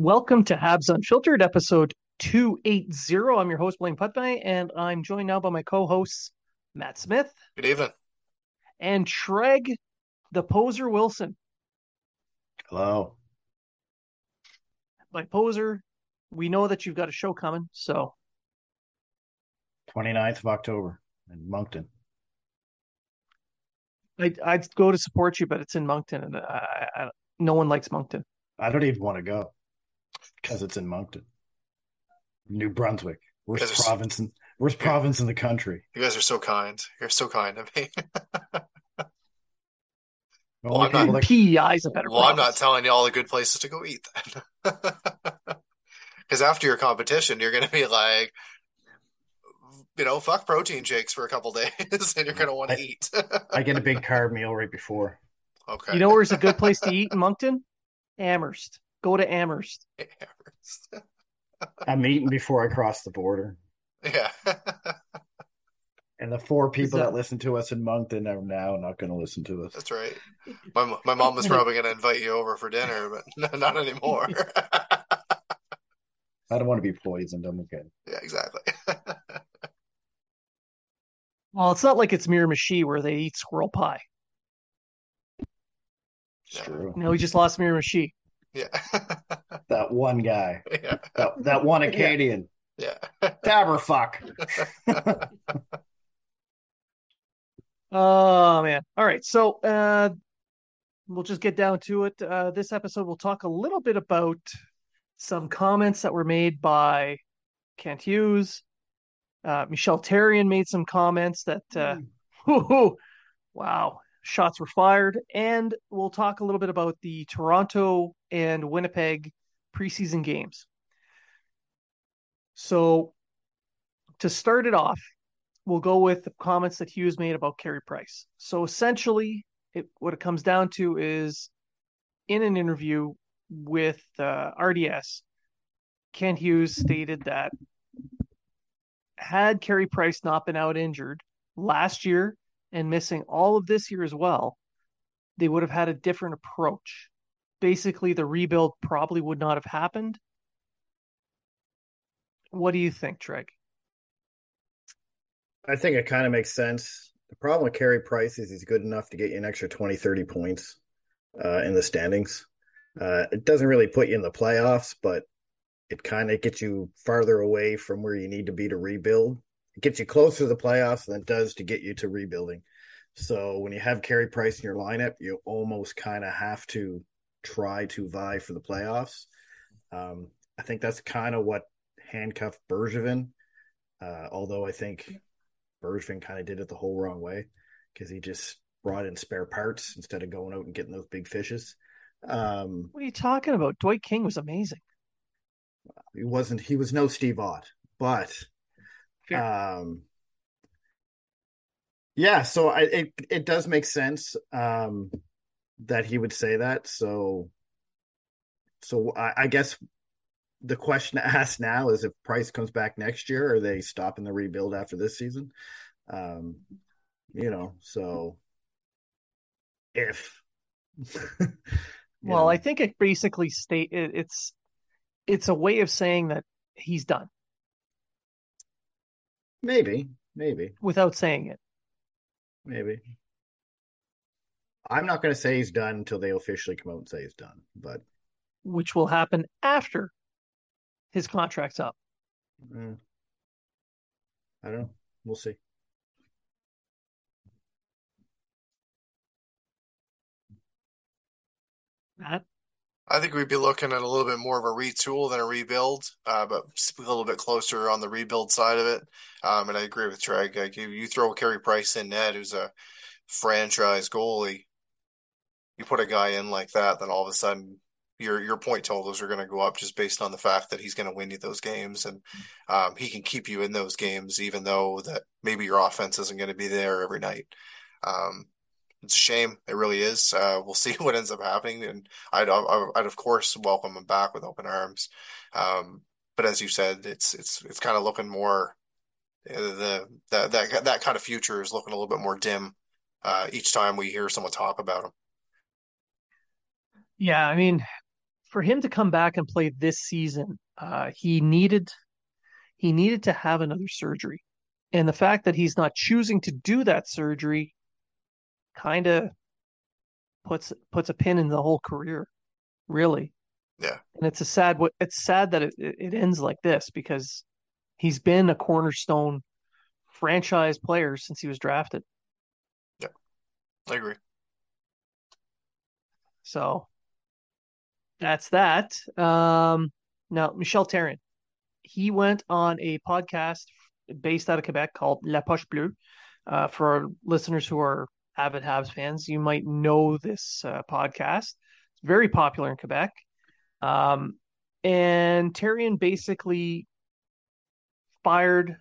Welcome to Habs Unfiltered, episode 280. I'm your host, Blaine Putney, and I'm joined now by my co hosts, Matt Smith. Good evening. And Treg, the poser Wilson. Hello. By poser, we know that you've got a show coming, so. 29th of October in Moncton. I, I'd go to support you, but it's in Moncton, and I, I, no one likes Moncton. I don't even want to go because it's in Moncton, New Brunswick, worst province in worst province in the country. You guys are so kind. You're so kind to me. well, I'm not, PEI is a better. Well, province. I'm not telling you all the good places to go eat then, because after your competition, you're going to be like, you know, fuck protein shakes for a couple days, and you're going to want to eat. I get a big carb meal right before. Okay. You know where's a good place to eat in Moncton? Amherst. Go to Amherst. Amherst. I'm eating before I cross the border. Yeah. and the four people that... that... listen to us in Moncton are now not going to listen to us. That's right. My my mom was probably going to invite you over for dinner, but not anymore. I don't want to be poisoned. I'm okay. Yeah, exactly. well, it's not like it's Miramichi where they eat squirrel pie. It's yeah. true. No, we just lost Miramichi. Yeah. that one guy. Yeah. That, that one Acadian. Yeah. Dabber fuck. oh man. All right. So uh we'll just get down to it. Uh this episode we'll talk a little bit about some comments that were made by Kent Hughes. Uh Michel Therrien made some comments that uh mm. wow, shots were fired. And we'll talk a little bit about the Toronto and Winnipeg preseason games. So, to start it off, we'll go with the comments that Hughes made about Carey Price. So, essentially, it, what it comes down to is in an interview with uh, RDS, Kent Hughes stated that had Carey Price not been out injured last year, and missing all of this year as well, they would have had a different approach. Basically, the rebuild probably would not have happened. What do you think, Treg? I think it kind of makes sense. The problem with Carey Price is he's good enough to get you an extra 20, 30 points uh, in the standings. Uh, it doesn't really put you in the playoffs, but it kind of gets you farther away from where you need to be to rebuild gets you closer to the playoffs than it does to get you to rebuilding. So when you have Carey Price in your lineup, you almost kind of have to try to vie for the playoffs. Um, I think that's kind of what handcuffed Bergevin. Uh, although I think Bergevin kind of did it the whole wrong way because he just brought in spare parts instead of going out and getting those big fishes. Um, what are you talking about? Dwight King was amazing. He wasn't. He was no Steve Ott, but um, yeah, so I, it it does make sense um, that he would say that. So, so I, I guess the question to ask now is if Price comes back next year, are they stopping the rebuild after this season? Um, you know, so if Well, know. I think it basically state it, it's it's a way of saying that he's done maybe, maybe, without saying it. maybe. I'm not going to say he's done until they officially come out and say he's done, but which will happen after his contract's up. mm, I don't know. We'll see. Matt? I think we'd be looking at a little bit more of a retool than a rebuild, uh, but a little bit closer on the rebuild side of it. Um, and I agree with Treg. Like you, you throw Carey Price in net, who's a franchise goalie, you put a guy in like that, then all of a sudden your your point totals are going to go up just based on the fact that he's going to win you those games, and um, he can keep you in those games, even though that maybe your offense isn't going to be there every night. Um, it's a shame. It really is. Uh, we'll see what ends up happening, and I'd, I'd of course welcome him back with open arms. Um, but as you said, it's it's it's kind of looking more uh, the that that that kind of future is looking a little bit more dim uh, each time we hear someone talk about him. Yeah, I mean, for him to come back and play this season, uh, he needed he needed to have another surgery, and the fact that he's not choosing to do that surgery kind of puts puts a pin in the whole career, really. Yeah, And it's a sad it's sad that it, it ends like this because he's been a cornerstone franchise player since he was drafted. Yeah, I agree. So that's that. Um, now, Michel Therrien, he went on a podcast based out of Quebec called La Poche Bleue. Uh, for our listeners who are avid Habs fans, you might know this uh, podcast. It's very popular in Quebec. Um, and Therrien basically fired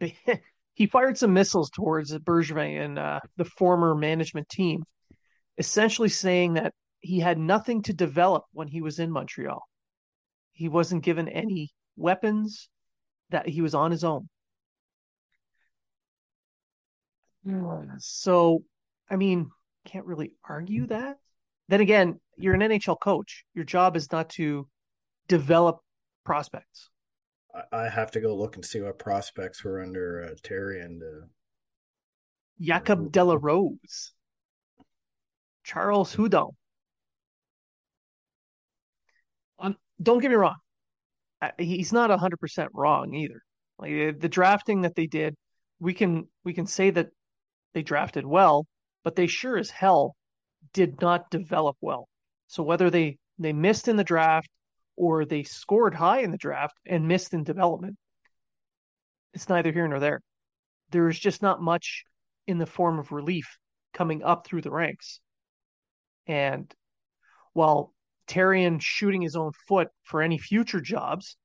he fired some missiles towards Bergevin and uh, the former management team, essentially saying that he had nothing to develop when he was in Montreal. He wasn't given any weapons, that he was on his own. So, I mean, can't really argue that. Then again, you're an NHL coach. Your job is not to develop prospects. I, have to go look and see what prospects were under uh, Therrien uh, Jacob de la Rose, Charles Hudon. Um, don't get me wrong, he's not hundred percent wrong either. Like the drafting that they did, we can we can say that they drafted well, but they sure as hell did not develop well. So whether they they missed in the draft or they scored high in the draft and missed in development, it's neither here nor there. There is just not much in the form of relief coming up through the ranks. And while Therrien shooting his own foot for any future jobs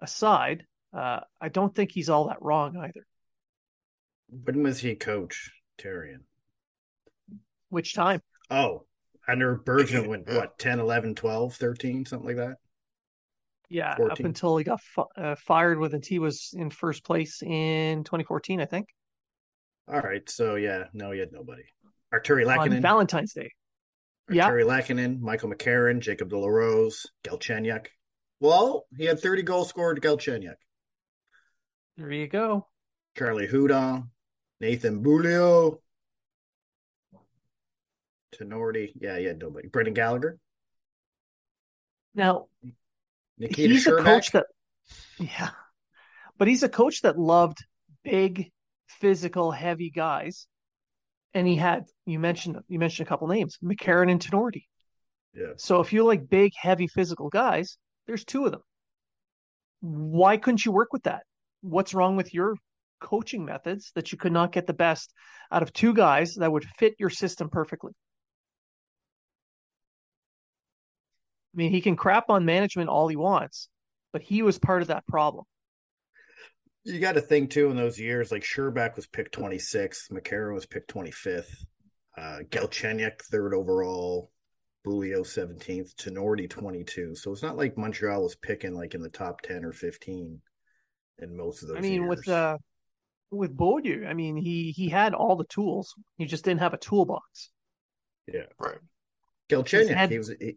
aside, uh, I don't think he's all that wrong either. When was he coach Therrien? Which time? Oh, under Bergevin what 10, 11, 12, 13, something like that. Yeah, up until he got fi- uh, fired with he was in first place in 2014, I think, All right, so yeah, no, he had nobody. Artturi on Valentine's Day. yeah. Artturi Lehkonen, Michael McCarron, Jacob de la Rose, Galchenyuk. Well, he had 30 goals scored to Galchenyuk. There you go. Charlie Hudon, Nathan Beaulieu, Tinordi. Yeah, yeah, nobody. Brendan Gallagher, Now Nikita he's a coach that, yeah, but he's a coach that loved big, physical, heavy guys, and he had you mentioned you mentioned a couple names, McCarron and Tinordi. yeah. So if you like big, heavy, physical guys, there's two of them. Why couldn't you work with that? What's wrong with your coaching methods that you could not get the best out of two guys that would fit your system perfectly? I mean, he can crap on management all he wants, but he was part of that problem. You got to think too in those years, like Scherbak was picked 26th, McCarron was picked 25th, uh, Galchenyuk third overall, Beaulieu 17th, Tinordi 22. So it's not like Montreal was picking like in the top 10 or 15 in most of those I mean, years. with uh, with Beaulieu, I mean, he he had all the tools. He just didn't have a toolbox. yeah. Right. Galchenyuk, had- he was he,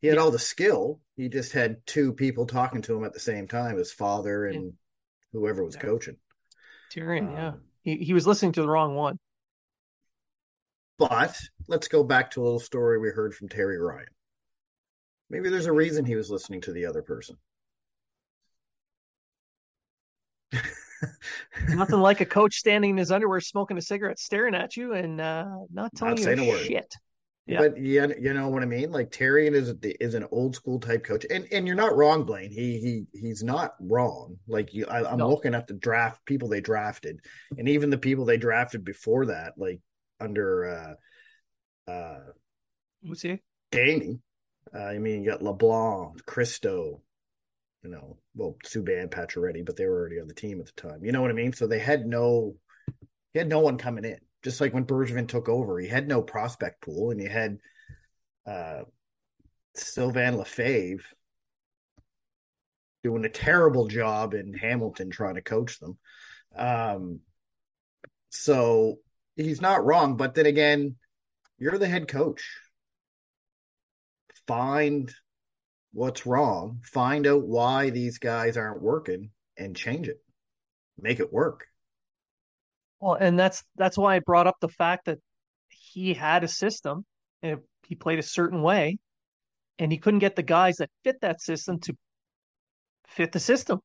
he had all the skill. He just had two people talking to him at the same time, his father and whoever was Yeah. coaching. Therrien, yeah. Um, He he was listening to the wrong one. But let's go back to a little story we heard from Therrien. Maybe there's a reason he was listening to the other person. Nothing like a coach standing in his underwear smoking a cigarette, staring at you, and uh, not telling Not you a word. shit. Yeah. But yeah, you know what I mean. Like Terry is is an old school type coach, and and you're not wrong, Blaine. He he he's not wrong. Like you, I, I'm No. looking at the draft people they drafted, and even the people they drafted before that, like under uh uh Who's he? Danny. Uh, I mean, you got LeBlanc, Kristo, you know, well, Subban, Pacioretty, but they were already on the team at the time. You know what I mean? So they had no, he had no one coming in. Just like when Bergevin took over, he had no prospect pool, and he had uh, Sylvain Lefebvre doing a terrible job in Hamilton trying to coach them. Um, so he's not wrong, but then again, you're the head coach find what's wrong, find out why these guys aren't working, and change it. Make it work. Well, and that's that's why I brought up the fact that he had a system and he played a certain way, and he couldn't get the guys that fit that system to fit the system.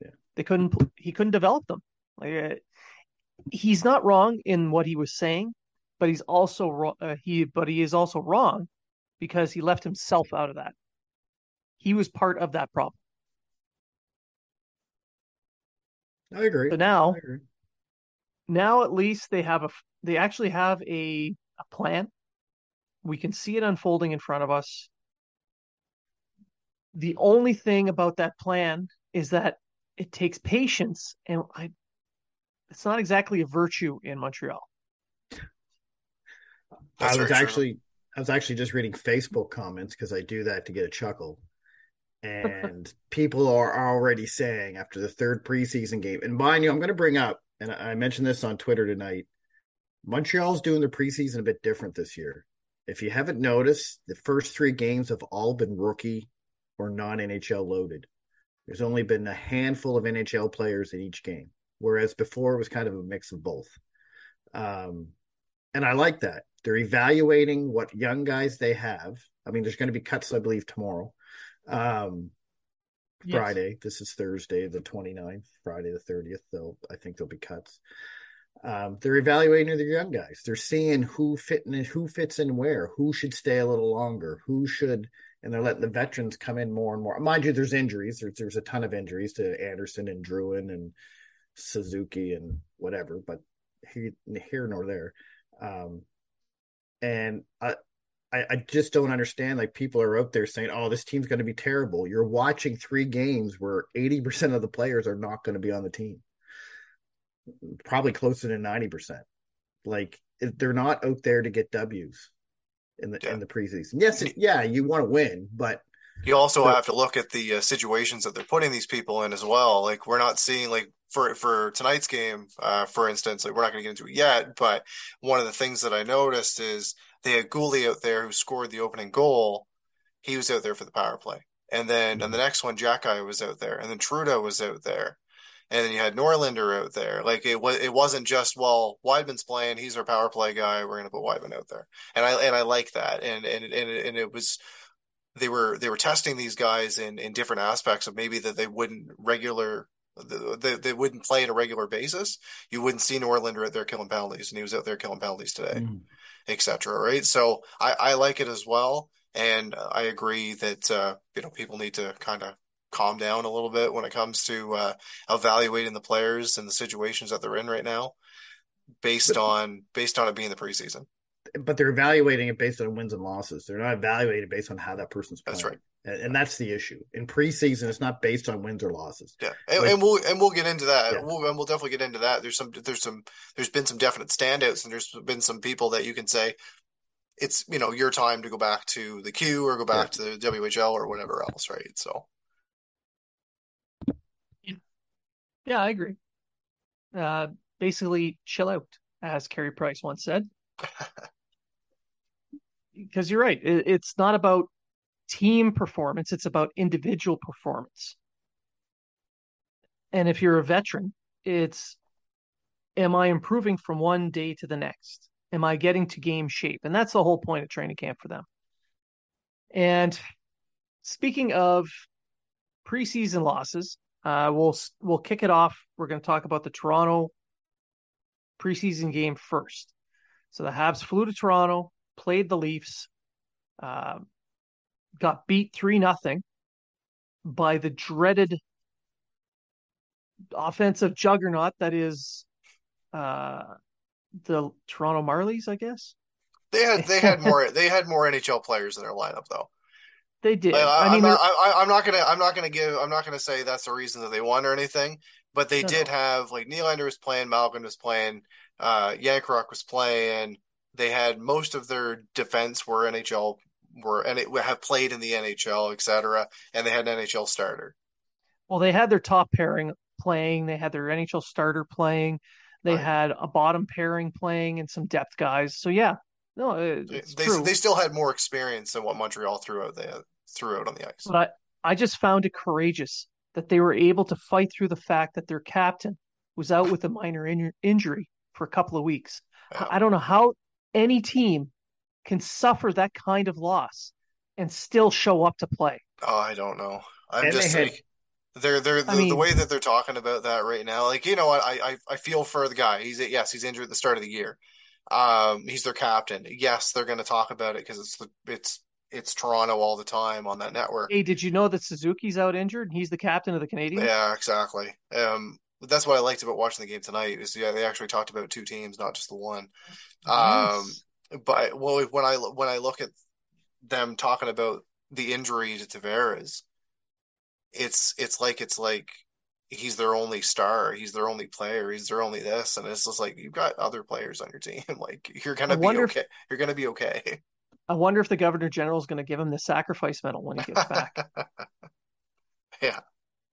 Yeah. They couldn't. He couldn't develop them. Like uh, he's not wrong in what he was saying, but he's also wrong. Uh, he but he is also wrong because he left himself out of that. He was part of that problem. I agree. So now agree. now at least they have a they actually have a, a plan we can see it unfolding in front of us the only thing about that plan is that it takes patience and i it's not exactly a virtue in montreal That's I was very true. actually I was actually just reading Facebook comments because I do that to get a chuckle. And people are already saying after the third preseason game, and mind you, I'm going to bring up, and I mentioned this on Twitter tonight. Montreal's doing the preseason a bit different this year. If you haven't noticed, the first three games have all been rookie or non NHL loaded. There's only been a handful of NHL players in each game, whereas before it was kind of a mix of both. Um, and I like that. They're evaluating what young guys they have. I mean, there's going to be cuts, I believe, tomorrow. Um, Yes. Friday. This is Thursday, the 29th, Friday the 30th. They'll, I think there'll be cuts. Um, they're evaluating their young guys. They're seeing who fit in, who fits in where, who should stay a little longer, who should, and they're letting the veterans come in more and more. Mind you, there's injuries. There's there's a ton of injuries to Anderson and Drouin and Suzuki and whatever, but here, here nor there. Um, and I, I, I just don't understand. Like people are out there saying, "Oh, this team's going to be terrible." You're watching three games where 80% of the players are not going to be on the team. Probably closer to 90%. Like if they're not out there to get W's in the Yeah. in the preseason. Yes, yeah, you want to win, but You also So- have to look at the uh, situations that they're putting these people in as well. Like we're not seeing like for for tonight's game, uh, for instance, like we're not going to get into it yet. But one of the things that I noticed is they had Gooley out there who scored the opening goal. He was out there for the power play, and then and the next one, Xhekaj was out there, and then Trudeau was out there, and then you had Norlinder out there. Like it was, it wasn't just well, Wideman's playing, he's our power play guy. We're going to put Weidman out there, and I and I like that, and and and and it was they were they were testing these guys in in different aspects of maybe that they wouldn't regular they, they wouldn't play at a regular basis. You wouldn't see Norlinder out there killing penalties, and he was out there killing penalties today, Mm. Etc. Right? So I I like it as well, and I agree that uh, you know people need to kind of calm down a little bit when it comes to uh, evaluating the players and the situations that they're in right now, based on based on it being the preseason. but they're evaluating it based on wins and losses. They're not evaluating it based on how that person's playing. That's right. And, and that's the issue. In preseason, it's not based on wins or losses. Yeah, and, Like- and we'll and we'll get into that. Yeah. We'll and we'll definitely get into that. There's some there's some there's been some definite standouts, and there's been some people that you can say it's you know your time to go back to the Q or go back to the WHL or whatever else, right? So yeah i agree uh basically chill out as Carey price once said because you're right. It, it's not about team performance; it's about individual performance. And if you're a veteran, it's am I improving from one day to the next? Am I getting to game shape? And that's the whole point of training camp for them. And speaking of preseason losses, uh, we'll we'll kick it off. We're going to talk about the Toronto preseason game first. So the Habs flew to Toronto, played the Leafs, uh, got beat three nothing by the dreaded offensive juggernaut that is uh, the Toronto Marlies, I guess. They had they had more they had more NHL players in their lineup though. They did. Like, I, I mean, am not, I, I'm not gonna I'm not gonna give I'm not gonna say that's the reason that they won or anything. But they No, did have like Nylander was playing, Malkin was playing, uh, Yankrok was playing. They had most of their defense were NHL were and it have played in the NHL, etc. And they had an NHL starter. well, they had their top pairing playing. They had their NHL starter playing. They Right. had a bottom pairing playing and some depth guys. So yeah, no, it, They it's they, true. they still had more experience than what Montreal threw out they threw out on the ice. but I, I just found it courageous that they were able to fight through the fact that their captain was out with a minor in- injury for a couple of weeks. Yeah. I don't know how any team can suffer that kind of loss and still show up to play. Oh, I don't know. I'm And they just had- they're they're the, I mean- the way that they're talking about that right now. Like you know what, I, I I feel for the guy. He's yes, he's injured at the start of the year. Um, he's their captain. Yes, they're going to talk about it because it's the it's it's Toronto all the time on that network. Hey, did you know that Suzuki's out injured? He's the captain of the Canadiens. Yeah, exactly. Um, that's what I liked about watching the game tonight. Is yeah, they actually talked about two teams, not just the one. Um, Nice. But well, when I when I look at them talking about the injury to Tavares, it's it's like it's like he's their only star, he's their only player, he's their only this, and it's just like you've got other players on your team. Like you're gonna I be wonder if- okay. You're gonna be okay. I wonder if the Governor General is going to give him the sacrifice medal when he gets back. yeah.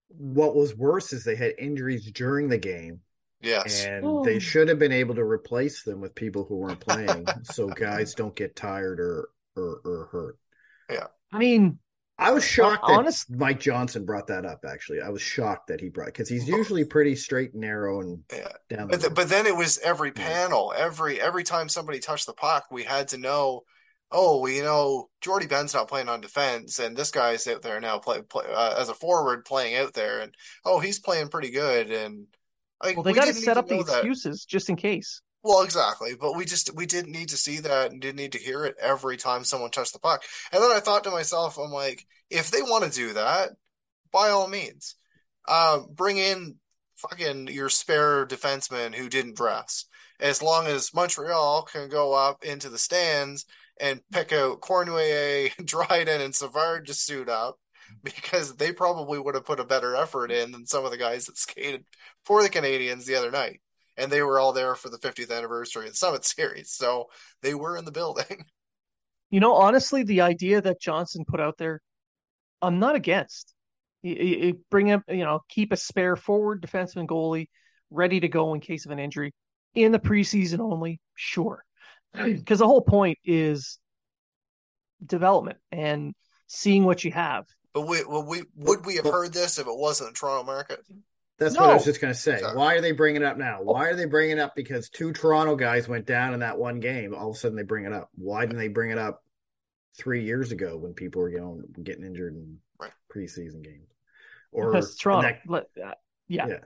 What was worse is they had injuries during the game, Yes. and Oh. they should have been able to replace them with people who weren't playing, so guys don't get tired or or, or hurt. Yeah. I mean, I was shocked that honest- Mike Johnson brought that up. Actually, I was shocked that he brought because he's usually pretty straight and narrow and Yeah. down. But, The but then it was every panel, every every time somebody touched the puck, we had to know. Oh, well, you know, Jordie Benn's not playing on defense, and this guy's out there now play, play uh, as a forward playing out there, and oh, he's playing pretty good. And like, well, they we got to set up the know that. excuses just in case. Well, exactly, but we just we didn't need to see that and didn't need to hear it every time someone touched the puck. And then I thought to myself, I'm like, if they want to do that, by all means, uh, bring in fucking your spare defenseman who didn't dress. As long as Montreal can go up into the stands and pick out Cournoyer, Dryden, and Savard to suit up, because they probably would have put a better effort in than some of the guys that skated for the Canadiens the other night and they were all there for the 50th anniversary of the Summit Series, so they were in the building. You know, honestly, the idea that Johnson put out there, I'm not against. You, you- bring up, you know, keep a spare forward defenseman goalie ready to go in case of an injury in the preseason only. Sure, because the whole point is development and seeing what you have. But we, well, we would we have heard this if it wasn't the Toronto market? That's what I was just going to say. Sorry. Why are they bringing it up now? Why are they bringing it up? Because two Toronto guys went down in that one game. All of a sudden, they bring it up. Why didn't they bring it up three years ago when people were going getting injured in Right. preseason games? Or Because Toronto, that- let- uh, yeah. yeah,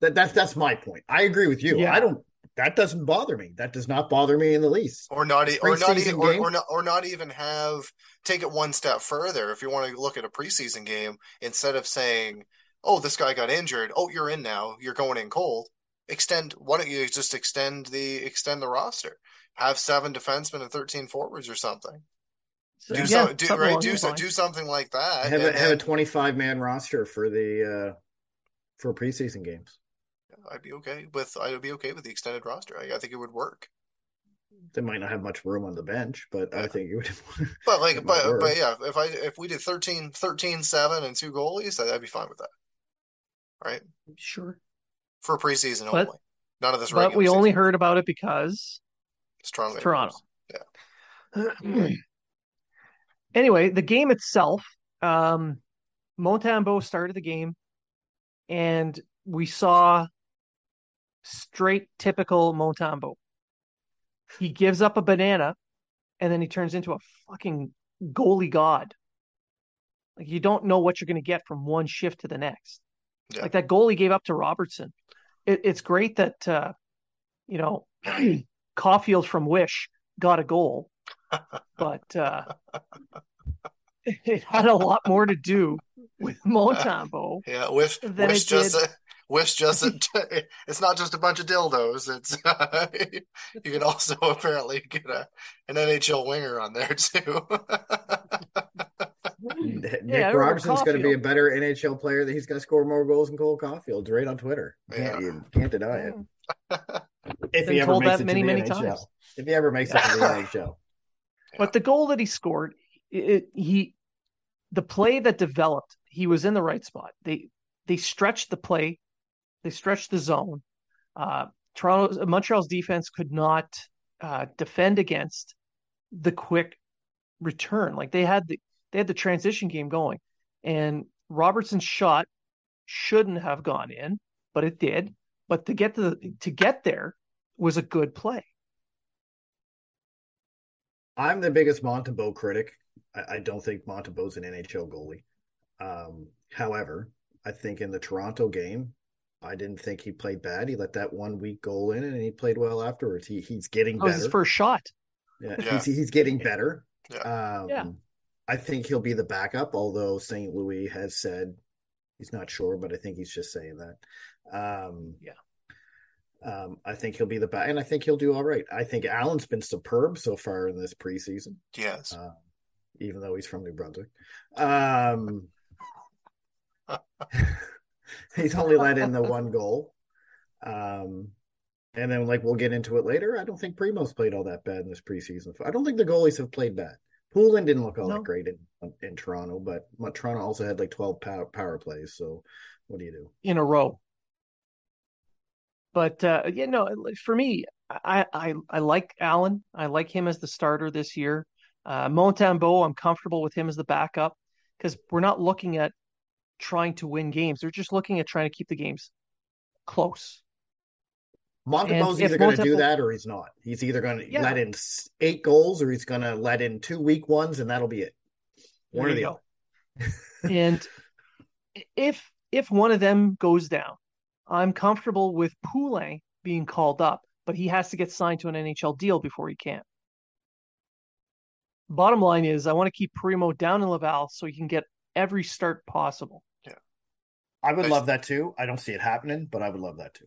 that, that's that's my point. I agree with you. Yeah. I don't. That doesn't bother me. That does not bother me in the least. Or not, e- or not, e- or, or not, or not even have take it one step further. If you want to look at a preseason game, instead of saying, "Oh, this guy got injured. Oh, you're in now. You're going in cold." Extend. Why don't you just extend the extend the roster? Have seven defensemen and thirteen forwards or something. So, Do yeah, some, do something right. Do so, do something like that. have a and have a twenty five man roster for the uh for preseason games. I'd be okay with I'd be okay with the extended roster. I, I think it would work. They might not have much room on the bench, but I think it would. But like, but work. but yeah, if I if we did 13, 13 7 and two goalies, I'd be fine with that. Right Sure. for preseason But- only. None of this. But we only season. heard about it because It's Toronto. Toronto. anyway, the game itself, um, Montembeault started the game, and we saw straight typical Montembeault. He gives up a banana, and then he turns into a fucking goalie god. Like you don't know what you're going to get from one shift to the next. Yeah. Like that goal he gave up to Robertson. It, it's great that uh, you know Caufield from Wish got a goal, but uh, it had a lot more to do with Montembeault. Yeah, wish Than wish it just did- wish just it's not just a bunch of dildos. It's you can also apparently get a an NHL winger on there too. Nick Yeah, I Robertson's going to be a better NHL player. That he's going to score more goals than Cole Caufield. Right on Twitter. Can't, Yeah. you can't deny it. Mm. If he ever told makes that it many, to the many NHL. times. If he ever makes it to the NHL. But the goal that he scored, it, he, the play that developed, he was in the right spot. They they stretched the play, they stretched the zone. Uh, Toronto, Montreal's defense could not uh, defend against the quick return. Like they had the they had the transition game going, and Robertson's shot shouldn't have gone in, but it did. But to get to the, to get there was a good play. I'm the biggest Montembeault critic. I, don't think Montembeault's an NHL goalie. Um, however, I think in the Toronto game, I didn't think he played bad. He let that one weak goal in, and he played well afterwards. He he's getting That was better. his first shot. Yeah, Yeah. He's, he's getting better. Yeah. Um, Yeah. I think he'll be the backup, although St. Louis has said he's not sure, but I think he's just saying that. Um, Yeah. Um, I think he'll be the back, and I think he'll do all right. I think Allen's been superb so far in this preseason, yes. uh, even though he's from New Brunswick. Um, he's only let in the one goal. Um, and then, like, we'll get into it later. I don't think Primeau's played all that bad in this preseason. I don't think the goalies have played bad. Poulin didn't look all No. that great in in Toronto, but Toronto also had like twelve power, power plays. So, what do you do? in a row. But uh, you know, for me, I, I I like Allen. I like him as the starter this year. Uh, Montembeault, I'm comfortable with him as the backup because we're not looking at trying to win games. They're just looking at trying to keep the games close. And either going to do that or he's not. He's either going to Yeah. let in eight goals or he's going to let in two weak ones, and that'll be it. One or the other. and if if one of them goes down, I'm comfortable with Poulin being called up, but he has to get signed to an NHL deal before he can. Bottom line is, I want to keep Primeau down in Laval so he can get every start possible. Yeah. I would I- love that too. I don't see it happening, but I would love that too.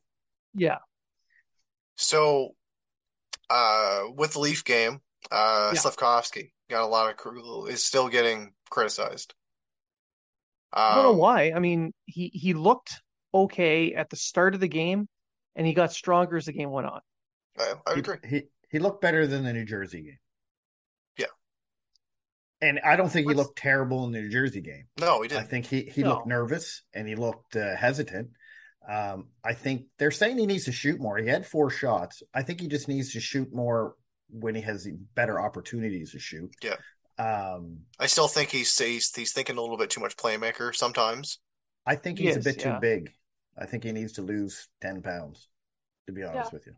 Yeah, So, uh, with the Leaf game, uh, Yeah. Slavkovsky got a lot of is still getting criticized. I don't know Um, why. I mean, he he looked okay at the start of the game, and he got stronger as the game went on. I, I He, agree. he he looked better than the New Jersey game. Yeah. And I don't think he looked terrible in the New Jersey game. No, he didn't. I think he, he No. looked nervous and he looked uh, hesitant. Um, I think they're saying he needs to shoot more. He had four shots. I think he just needs to shoot more when he has better opportunities to shoot. Yeah. Um, I still think he's he's he's thinking a little bit too much playmaker sometimes. I think He he's a bit yeah. too big. I think he needs to lose 10 pounds, to be honest Yeah. with you.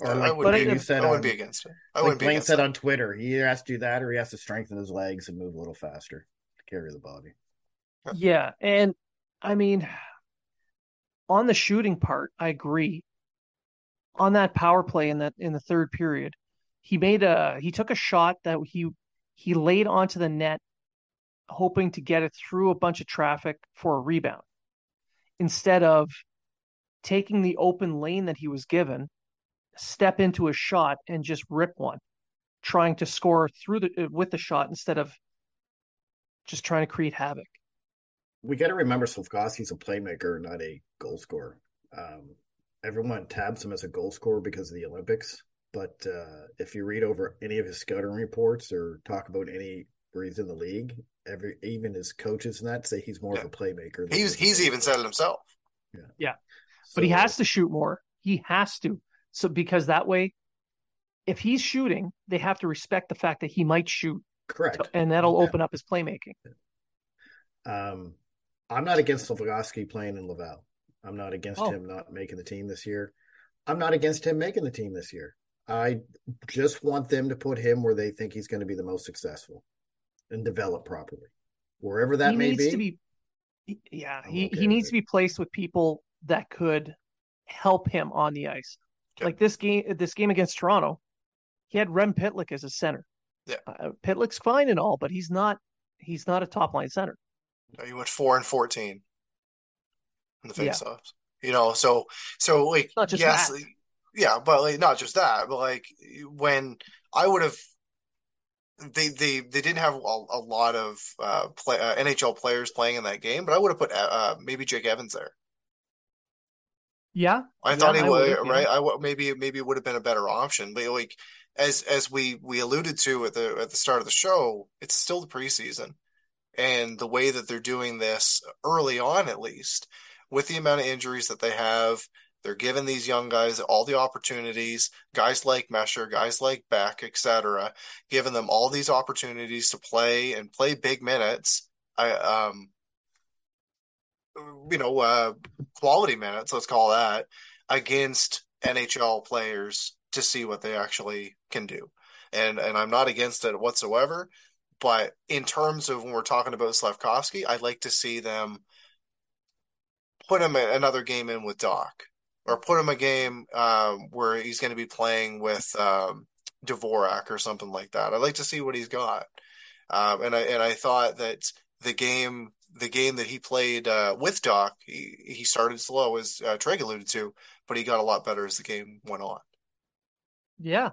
I- Or I like wouldn't be- you said I wouldn't on, be against it. I like wouldn't Blaine against said it. on Twitter, he either has to do that or he has to strengthen his legs and move a little faster to carry the body. Yeah, and I mean, on the shooting part, I agree. On that power play in that in the third period, he made a he took a shot that he he laid onto the net, hoping to get it through a bunch of traffic for a rebound, instead of taking the open lane that he was given, step into a shot and just rip one, trying to score through the with the shot instead of just trying to create havoc. we got to remember Slavkovsky's a playmaker, not a goal scorer. Um, everyone tabs him as a goal scorer because of the Olympics. But uh, if you read over any of his scouting reports or talk about any where he's in the league, every even his coaches and that say he's more of a playmaker. than He's he's even scorer. said it himself. Yeah, yeah, so, but he has to shoot more. He has to. So because that way, if he's shooting, they have to respect the fact that he might shoot Correct. and that'll Yeah. open up his playmaking. Um, I'm not against Slavkovsky playing in Laval. I'm not against Oh. him not making the team this year. I'm not against him making the team this year. I just want them to put him where they think he's going to be the most successful and develop properly, wherever that he may needs be. to be yeah I'm he, okay he needs it. to be placed with people that could help him on the ice Yep. like this game this game against toronto he had rem pitlick as a center Yeah. uh, pitlick's fine and all but he's not he's not a top line center You went four and fourteen in the Yeah. faceoffs. You know, so so like Not just yes, that. yeah, but like not just that, but like when I would have they they they didn't have a, a lot of uh, play, uh, NHL players playing in that game, but I would have put uh, uh, maybe Jake Evans there. Yeah I Yeah, thought he I would, yeah. right? I w- maybe maybe it would have been a better option, but like as as we we alluded to at the at the start of the show, it's still the preseason, and the way that they're doing this early on, at least with the amount of injuries that they have, they're giving these young guys all the opportunities. Guys like Mesar, guys like Beck, etc., giving them all these opportunities to play and play big minutes. I um you know, uh, quality minutes, let's call that, against NHL players to see what they actually can do. And and I'm not against it whatsoever, but in terms of when we're talking about Slavkovsky, I'd like to see them put him another game in with Dach, or put him a game um, where he's going to be playing with um, Dvorak or something like that. I'd like to see what he's got. Um, and I and I thought that the game the game that he played uh, with Dach, he, he started slow, as uh, Treg alluded to, but he got a lot better as the game went on. yeah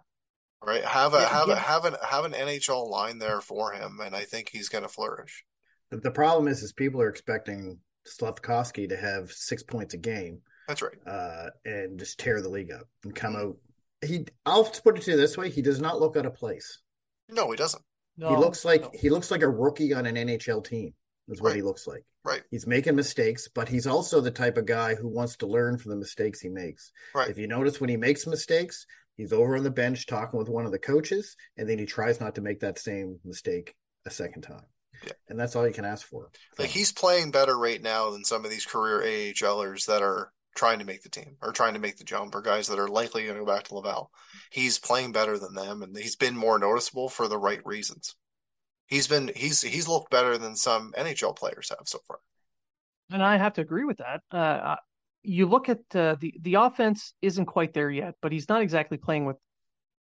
Right? Have a Yeah, have yeah. a have an have an NHL line there for him, and I think he's going to flourish. The- The problem is, is people are expecting Slavkovsky to have six points a game That's right. uh, and just tear the league up and come out. He, I'll put it to you this way: he does not look out of place. No, he doesn't. no, he looks like no. he looks like a rookie on an NHL team. Is what Right. he looks like. Right. He's making mistakes, but he's also the type of guy who wants to learn from the mistakes he makes. Right. If you notice when he makes mistakes, he's over on the bench talking with one of the coaches, and then he tries not to make that same mistake a second time. Yeah. And that's all you can ask for. Like he's playing better right now than some of these career AHLers that are trying to make the team or trying to make the jump or guys that are likely going to go back to Laval. He's playing better than them and he's been more noticeable for the right reasons. He's been he's he's looked better than some NHL players have so far. and I have to agree with that. Uh, you look at uh, the the offense isn't quite there yet, but he's not exactly playing with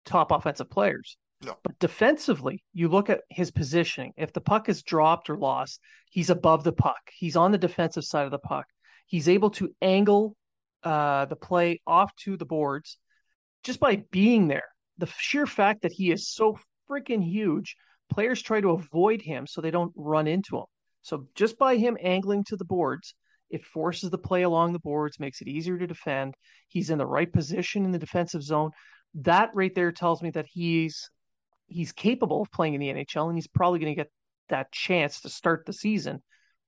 top offensive players. No. But defensively, you look at his positioning. If the puck is dropped or lost, he's above the puck. He's on the defensive side of the puck. He's able to angle uh, the play off to the boards just by being there. The sheer fact that he is so freaking huge, players try to avoid him so they don't run into him. So just by him angling to the boards, it forces the play along the boards, makes it easier to defend. He's in the right position in the defensive zone. That right there tells me that he's he's capable of playing in the NHL, and he's probably going to get that chance to start the season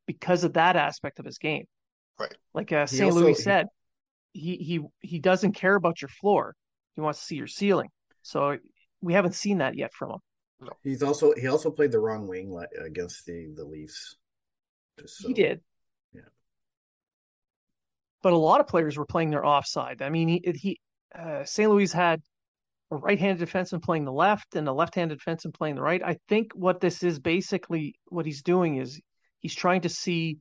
because of that aspect of his game. Right. Like uh, St. Louis said, he he he doesn't care about your floor. He wants to see your ceiling. So we haven't seen that yet from him. He's also he also played the wrong wing against the the Leafs. So- He did. Yeah. But a lot of players were playing their offside. I mean, he, he uh, St. Louis had a right-handed defenseman playing the left and a left-handed defenseman playing the right. I think what this is basically what he's doing is he's trying to see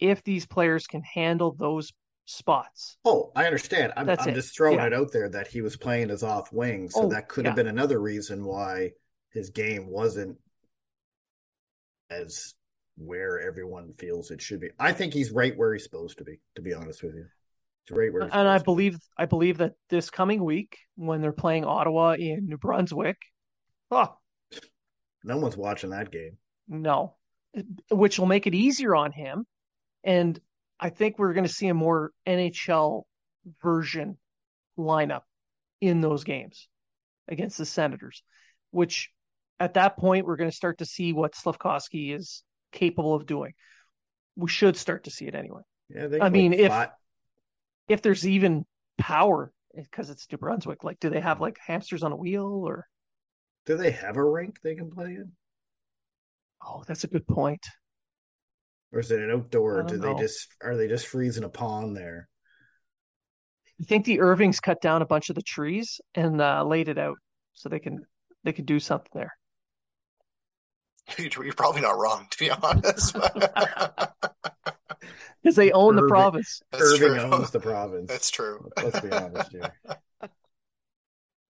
if these players can handle those spots. Oh, I understand. I'm, I'm just throwing Yeah. it out there that he was playing as off wing, so Oh, that could have been another reason why his game wasn't as where everyone feels it should be. I think he's right where he's supposed to be. To be honest with you, he's right where. And I supposed to be. believe I believe that this coming week when they're playing Ottawa in New Brunswick, oh no one's watching that game. No, which will make it easier on him. And I think we're going to see a more NHL version lineup in those games against the Senators, which at that point we're going to start to see what Slavkovsky is capable of doing. We should start to see it anyway. Yeah, they I mean, if- fight- If there's even power, because it's New Brunswick, like do they have like hamsters on a wheel or do they have a rink they can play in? Oh, that's a good point. Or is it an outdoor? Do they just are they just freezing a pond there? I think the Irvings cut down a bunch of the trees and uh, laid it out so they can they can do something there. You're probably not wrong, to be honest. Because they own the province. That's Irving true. owns the province. That's true. Let's be honest here.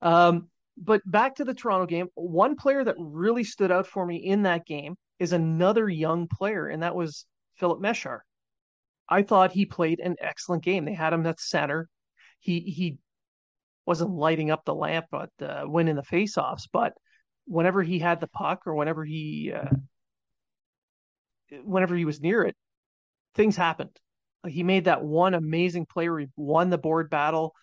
Um, but back to the Toronto game, one player that really stood out for me in that game is another young player, and that was Filip Mesar. I thought he played an excellent game. They had him at center. He he wasn't lighting up the lamp at uh, winning the faceoffs, but whenever he had the puck or whenever he uh, whenever he was near it, things happened. Like he made that one amazing play where he won the board battle,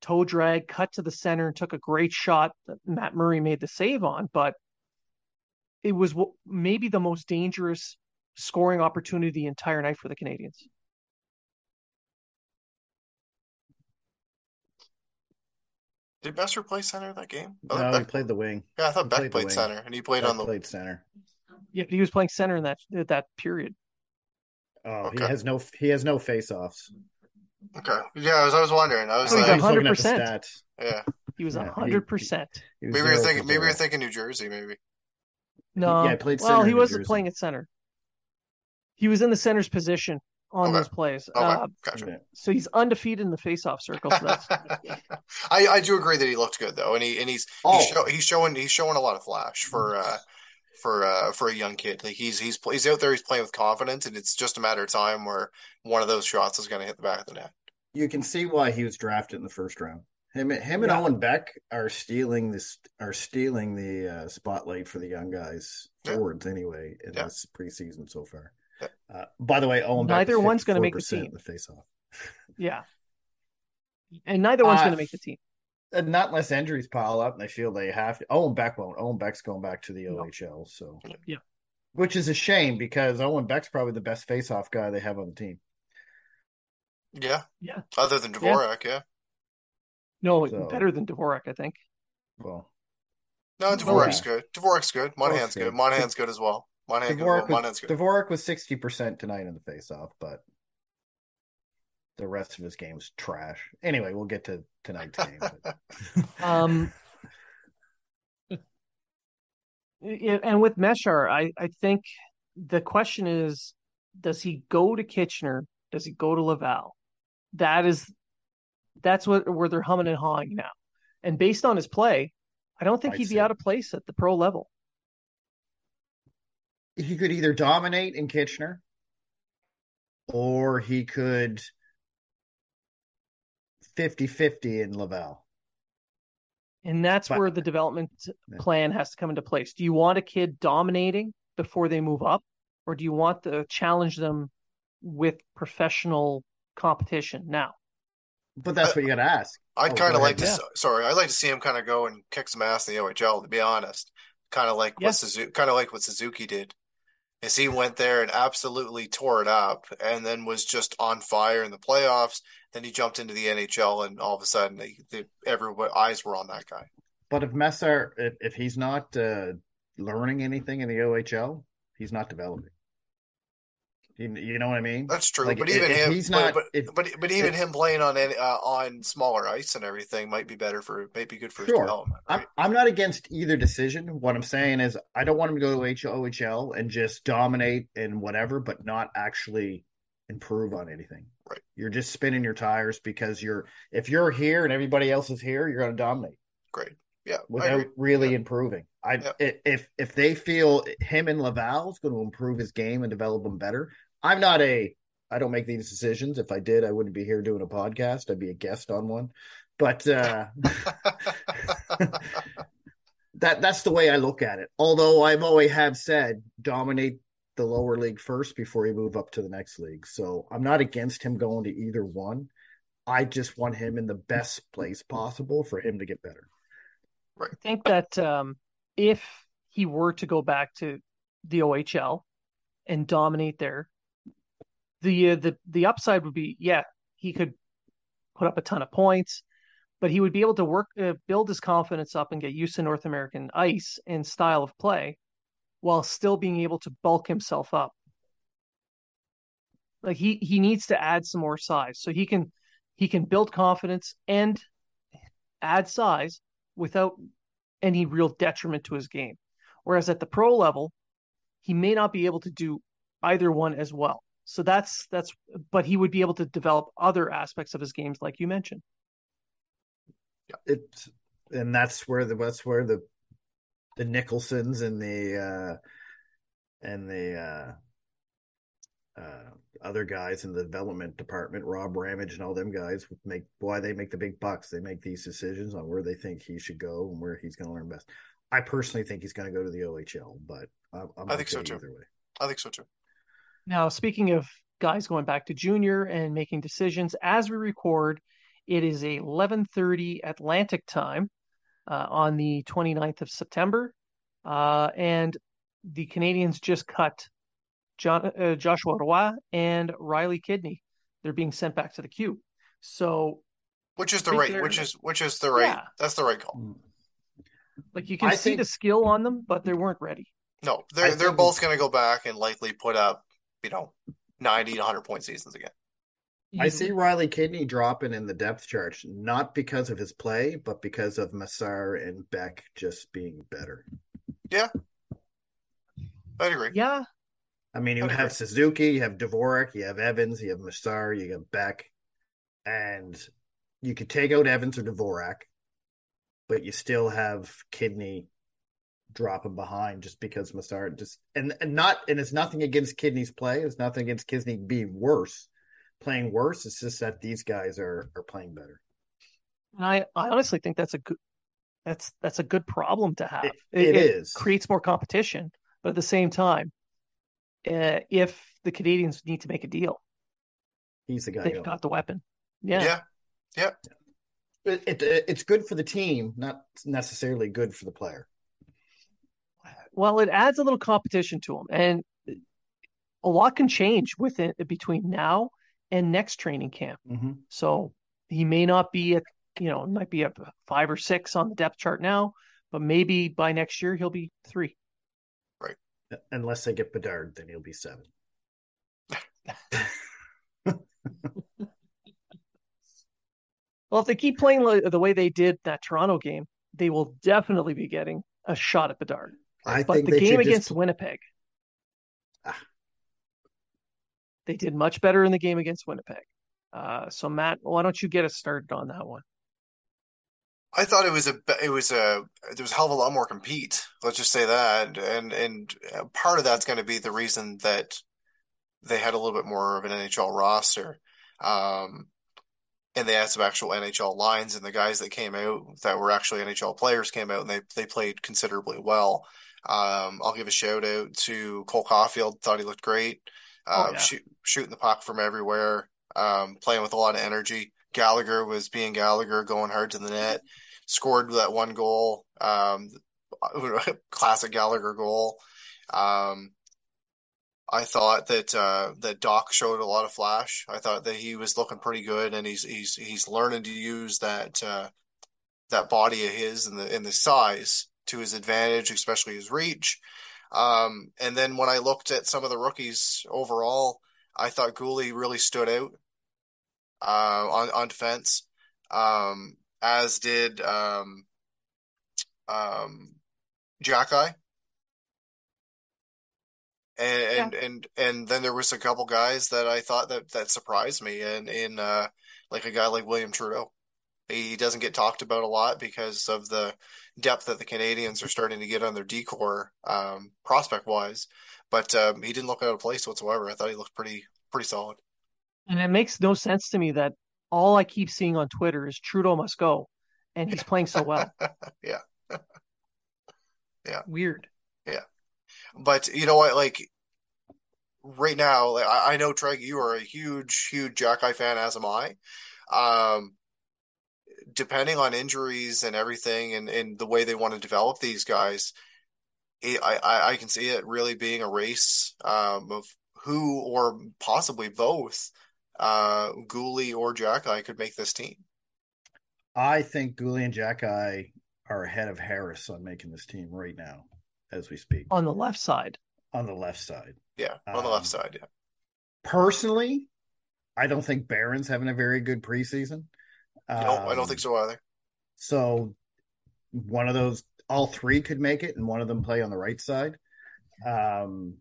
toe drag, cut to the center, and took a great shot that Matt Murray made the save on. But it was maybe the most dangerous scoring opportunity the entire night for the Canadiens. Did Mesar play center that game? I No, thought he played the wing. yeah, I thought he Beck played played center, and he played Beck on the. played center. Yeah, but he was playing center in that that period. Oh, he has no he has no face offs. Okay, yeah, I was, I was wondering. I was Oh, he's like, a hundred percent. stats. yeah, He was Yeah, hundred percent. Maybe you're thinking, maybe you're zero. thinking New Jersey, maybe. No, yeah, he played well, he wasn't Jersey. playing at center. He was in the center's position on Okay. those plays. Okay, Uh, gotcha. So he's undefeated in the faceoff circle. So that's I, I do agree that he looked good though, and he and he's Oh. he's, show, he's showing he's showing a lot of flash for uh for uh for a young kid. Like he's he's he's out there, he's playing with confidence, and it's just a matter of time where one of those shots is going to hit the back of the net. You can see why he was drafted in the first round. Him, him and Yeah. Owen Beck are stealing this are stealing the uh, spotlight for the young guys Yeah. forwards anyway in Yeah. this preseason so far. Yeah. Uh, by the way, Owen Neither one's gonna make the team. in The faceoff. yeah. And neither one's Uh, going to make the team. Not unless injuries pile up and they feel they have to. Owen Beck won't. Owen Beck's going back to the No. OHL. So Yeah. which is a shame because Owen Beck's probably the best face-off guy they have on the team. Yeah, Yeah. other than Dvorak, yeah. No, So- better than Dvorak, I think. Well, No, Oh, Dvorak's yeah. good. Dvorak's good. Monahan's good. good. Monahan's good as well. Monahan good. Dvorak was, Dvorak was sixty percent tonight in the faceoff, but the rest of his game was trash. Anyway, we'll get to tonight's game. but- Um, and with Mesar, I, I think the question is, does he go to Kitchener? Does he go to Laval? That is, that's what where they're humming and hawing now. And based on his play, I don't think I'd he'd be out of place at the pro level. He could either dominate in Kitchener, or he could 50-50 in Laval. And that's But- where the development plan has to come into place. Do you want a kid dominating before they move up, or do you want to challenge them with professional competition now? But that's what you got to ask. I'd Oh, kind of like to. ahead. s Sorry, I'd like to see him kind of go and kick some ass in the OHL. To be honest, kind of like Yeah. what Suzuki, kind of like what Suzuki did. Is he went there and absolutely tore it up, and then was just on fire in the playoffs. Then he jumped into the NHL, and all of a sudden, they, they, everyone eyes were on that guy. But if Mesar, if, if he's not uh, learning anything in the OHL, he's not developing. You, know what I mean? That's true, Like, but even if him, he's not- but, if- but but even if- him playing on any, uh, on smaller ice and everything might be better for, might be good for his Sure. development. I'm, I'm not against either decision. What I'm saying is, I don't want him to go to H- OHL and just dominate and whatever, but not actually improve on anything. Right. You're just spinning your tires because you're if you're here and everybody else is here, you're going to dominate Great, yeah, without really Yeah. improving. I Yeah. if if they feel him and Laval is going to improve his game and develop him better. I'm not a I don't make these decisions. If I did, I wouldn't be here doing a podcast. I'd be a guest on one. But uh that that's the way I look at it. Although I've always have said dominate the lower league first before you move up to the next league. So I'm not against him going to either one. I just want him in the best place possible for him to get better. I think that um, if he were to go back to the OHL and dominate there, the uh, the the upside would be yeah he could put up a ton of points, but he would be able to work uh, build his confidence up and get used to North American ice and style of play, while still being able to bulk himself up. Like he he needs to add some more size so he can he can build confidence and add size without any real detriment to his game. Whereas at the pro level, he may not be able to do either one as well. So that's that's but he would be able to develop other aspects of his games like you mentioned. It and that's where the that's where the the Nicholsons and the uh and the uh uh, other guys in the development department, Rob Ramage and all them guys, make why they make the big bucks. They make these decisions on where they think he should go and where he's going to learn best. I personally think he's going to go to the OHL, but I'm, I'm i think so too. Either way. I think so too. Now, speaking of guys going back to junior and making decisions, as we record, it is 11:30 Atlantic time uh, on the 29th of September, uh, and the Canadiens just cut John, uh, Joshua Roy and Riley Kidney. They're being sent back to the queue. So, which is the right, which is which is the right. Yeah. That's the right call. Hmm. Like you can I see think, the skill on them, but they weren't ready. No, they're they're both going to go back and likely put up, you know, ninety to hundred point seasons again. I mm-hmm. see Riley Kidney dropping in the depth chart, not because of his play, but because of Mesar and Beck just being better. Yeah, I'd agree. Yeah, I mean, you okay. have Suzuki, you have Dvorak, you have Evans, you have Mesar, you have Beck, and you could take out Evans or Dvorak, but you still have Kidney dropping behind just because Mesar just and, and not and it's nothing against Kidney's play. It's nothing against Kidney being worse, playing worse. It's just that these guys are are playing better. And I, I honestly think that's a good that's that's a good problem to have. it, it, it is creates more competition, but at the same time, uh, if the Canadiens need to make a deal. He's the guy. They've got the weapon. Yeah. Yeah. Yeah. It, it, it's good for the team, not necessarily good for the player. Well, it adds a little competition to him, and a lot can change within between now and next training camp. Mm-hmm. So he may not be at you know might be at five or six on the depth chart now, but maybe by next year he'll be three. Right, Unless they get Bedard, then he'll be seven. well, if they keep playing the way they did that Toronto game, they will definitely be getting a shot at Bedard. I but think the game against just... Winnipeg, ah. they did much better in the game against Winnipeg. Uh, so, Matt, why don't you get us started on that one? I thought it was a it was a there was a hell of a lot more compete. Let's just say that, and and uh, part of that's going to be the reason that they had a little bit more of an NHL roster, um, and they had some actual NHL lines, and the guys that came out that were actually NHL players came out and they they played considerably well. Um, I'll give a shout out to Cole Caufield. Thought he looked great, uh, oh, yeah. shoot, shooting the puck from everywhere, um, playing with a lot of energy. Gallagher was being Gallagher, going hard to the net scored that one goal, um, classic Gallagher goal. Um, I thought that uh, that Dach showed a lot of flash. I thought that he was looking pretty good, and he's he's he's learning to use that uh, that body of his and the and the size to his advantage, especially his reach. Um, and then when I looked at some of the rookies overall, I thought Guhle really stood out uh, on on defense. Um, as did um, um. And, yeah. and and and then there was a couple guys that I thought that that surprised me, and in uh, like a guy like William Trudeau, he doesn't get talked about a lot because of the depth that the Canadiens are starting to get on their decor um, prospect wise. But um, he didn't look out of place whatsoever. I thought he looked pretty pretty solid. And it makes no sense to me that all I keep seeing on Twitter is Trudeau must go, and he's playing so well. yeah, yeah, weird. Yeah, but you know what? Like right now, like, I, I know Treg, you are a huge, huge Xhekaj fan, as am I. Um, depending on injuries and everything, and, and the way they want to develop these guys, it, I, I can see it really being a race um, of who or possibly both uh, Guhle or Xhekaj could make this team. I think Guhle and Xhekaj are ahead of Harris on making this team right now. as we speak on the left side. on the left side. Yeah, on the Um, left side. Yeah, Personally, I don't think Barron's having a very good preseason. No, I don't Um, think so either. So one of those, all three could make it, and one of them play on the right side. Um,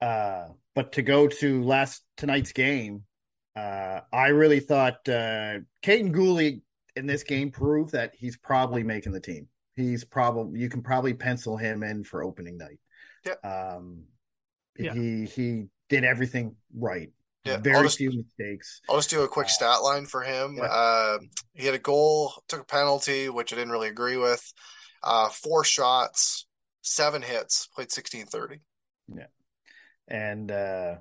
uh, but to go to last tonight's game, uh, I really thought uh, Kaiden Guhle in this game proved that he's probably making the team. He's probably you can probably pencil him in for opening night. Yeah. Um, Yeah. he he did everything right. Yeah, Very just- few mistakes. I'll just do a quick Uh, stat line for him. yeah. Uh, he had a goal, took a penalty, which I didn't really agree with. Uh, four shots, seven hits, played sixteen thirty. Yeah, And uh,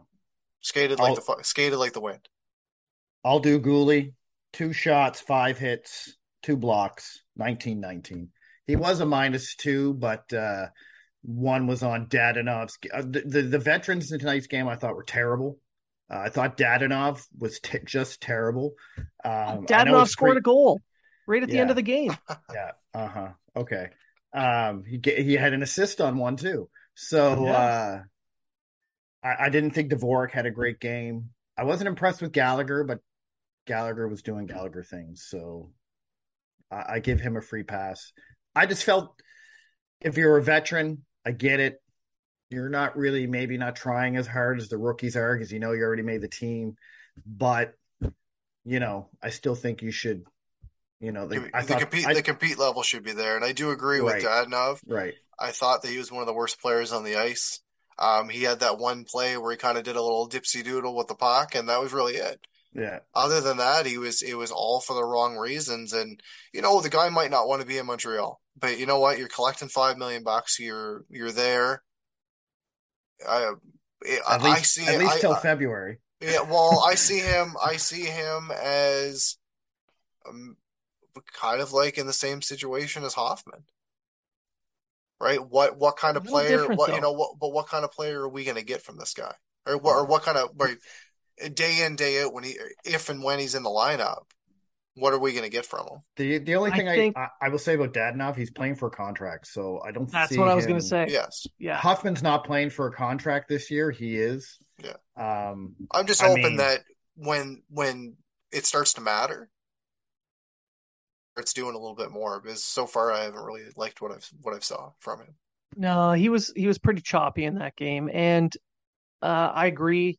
Skated like I'll- the skated like the wind. I'll do Guhle. Two shots, five hits, two blocks, 19 19. He was a minus two, but uh, one was on Dadonov. Uh, the, the, the veterans in tonight's game I thought were terrible. Uh, I thought Dadonov was t- just terrible. Um, I know Dadonov it's scored pre- a goal right at the end of the game. Yeah. Uh huh. Okay. Um, he he had an assist on one too. So Yeah. uh, I, I didn't think Dvorak had a great game. I wasn't impressed with Gallagher, but Gallagher was doing Gallagher things, so I, I give him a free pass. I just felt if you're a veteran, I get it. You're not really maybe not trying as hard as the rookies are because you know you already made the team, but you know I still think you should. You know, the, The, thought compete I- the compete level should be there, and I do agree with Right. Dadonov. right. I thought that he was one of the worst players on the ice. Um, he had that one play where he kind of did a little dipsy doodle with the puck, and that was really it. Yeah, Other than that, he was it was all for the wrong reasons. And you know, the guy might not want to be in Montreal, but you know what? You're collecting five million bucks. You're you're there. I I, at least I see at least I, till I- February. yeah, well, I see him. I see him as um, kind of like in the same situation as Hoffman, right? What what kind of A player? different, What you know? What but what kind of player are we going to get from this guy? Or what? Or what kind of right, day in day out when he if and when he's in the lineup? What are we going to get from him? The the only thing I, think- I, I will say about Dadonov, he's playing for a contract, so I don't. That's see what I was going to say. Yes, Yeah. Hoffman's not playing for a contract this year. He is. Yeah. Um. I'm just I hoping mean- that when when it starts to matter, it's doing a little bit more because so far I haven't really liked what I've what I've saw from him. No, he was he was pretty choppy in that game, and uh, I agree.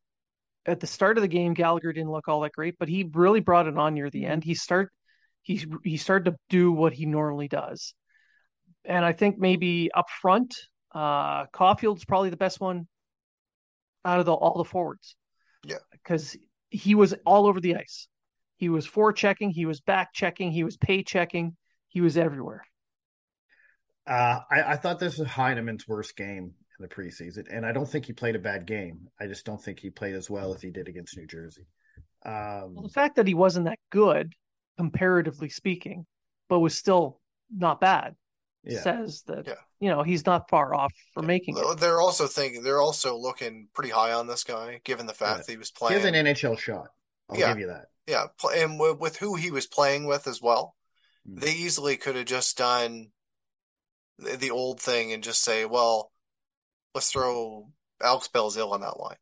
At the start of the game, Gallagher didn't look all that great, but he really brought it on near the end. He start he he started to do what he normally does, and I think maybe up front, uh, Caufield's probably the best one out of the all the forwards. Yeah. because he was all over the ice. He was forechecking, he was back checking, he was pay checking, he was everywhere. Uh, I, I thought this was Heinemann's worst game in the preseason, and I don't think he played a bad game. I just don't think he played as well as he did against New Jersey. Um, Well, the fact that he wasn't that good, comparatively speaking, but was still not bad, yeah, says that Yeah. you know he's not far off for making it. They're also thinking they're also looking pretty high on this guy, given the fact Yeah. that he was playing. he has playing. an NHL shot. I'll Yeah. give you that. yeah, and with, with who he was playing with as well, Mm. they easily could have just done the, the old thing and just say, "Well, let's throw Alex Belzil on that line."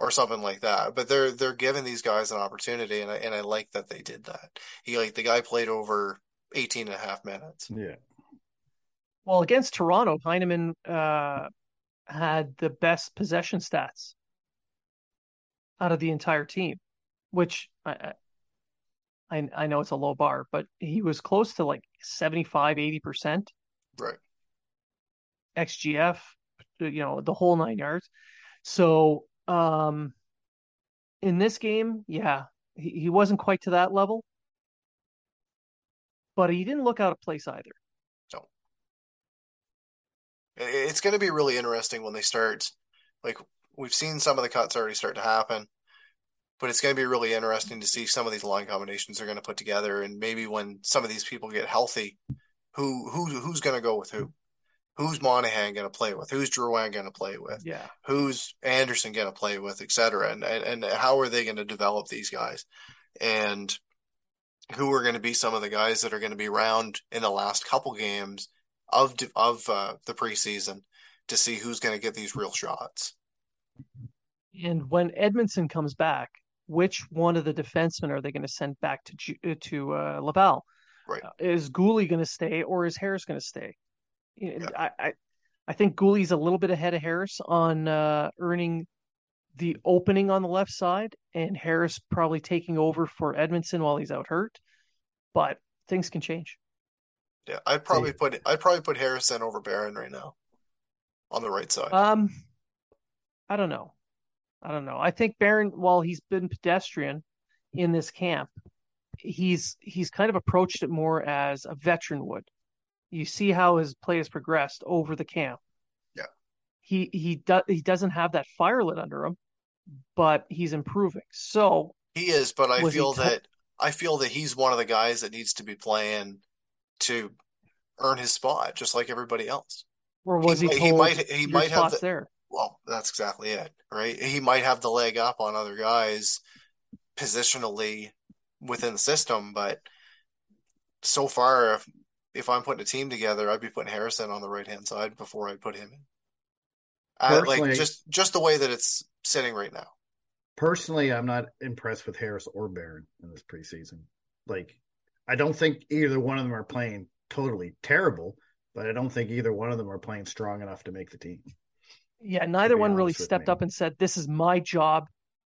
Or something like that, but they're they're giving these guys an opportunity, and I and I like that they did that. He like the guy played over 18 and a half minutes. Yeah, Well, against Toronto, Heinemann uh, had the best possession stats out of the entire team, which I, I I know it's a low bar, but he was close to like 75, 80 percent Right. XGF, you know, the whole nine yards. So, um, in this game, yeah, he, he wasn't quite to that level, but he didn't look out of place either. So it's going to be really interesting when they start. Like we've seen some of the cuts already start to happen, but it's going to be really interesting to see some of these line combinations they're going to put together, and maybe when some of these people get healthy, who who who's going to go with who? Who's Monahan going to play with? Who's Drouin going to play with? Yeah. Who's Anderson going to play with, et cetera? And, and and how are they going to develop these guys? And who are going to be some of the guys that are going to be around in the last couple games of of uh, the preseason to see who's going to get these real shots. And when Edmundson comes back, which one of the defensemen are they going to send back to to uh, Laval? Right. Uh, is Guhle going to stay or is Harris going to stay? Yeah. I, I, I think Guhle's a little bit ahead of Harris on uh, earning the opening on the left side, and Harris probably taking over for Edmundson while he's out hurt. But things can change. Yeah, I'd probably put I'd probably put Harrison over Barron right now on the right side. Um, I don't know. I don't know. I think Barron, while he's been pedestrian in this camp, he's he's kind of approached it more as a veteran would. You see how his play has progressed over the camp. Yeah. He he does he doesn't have that fire lit under him, but he's improving. So he is, but I feel t- that I feel that he's one of the guys that needs to be playing to earn his spot, just like everybody else. Or was he? He, he might. He might have the, there. Well, that's exactly it, right? He might have the leg up on other guys positionally within the system, but so far, if if I'm putting a team together, I'd be putting Harrison on the right hand side before I put him in. Uh, like just just the way that it's sitting right now. Personally, I'm not impressed with Harris or Barron in this preseason. Like, I don't think either one of them are playing totally terrible, but I don't think either one of them are playing strong enough to make the team. Yeah, neither one really stepped me. up and said, "This is my job.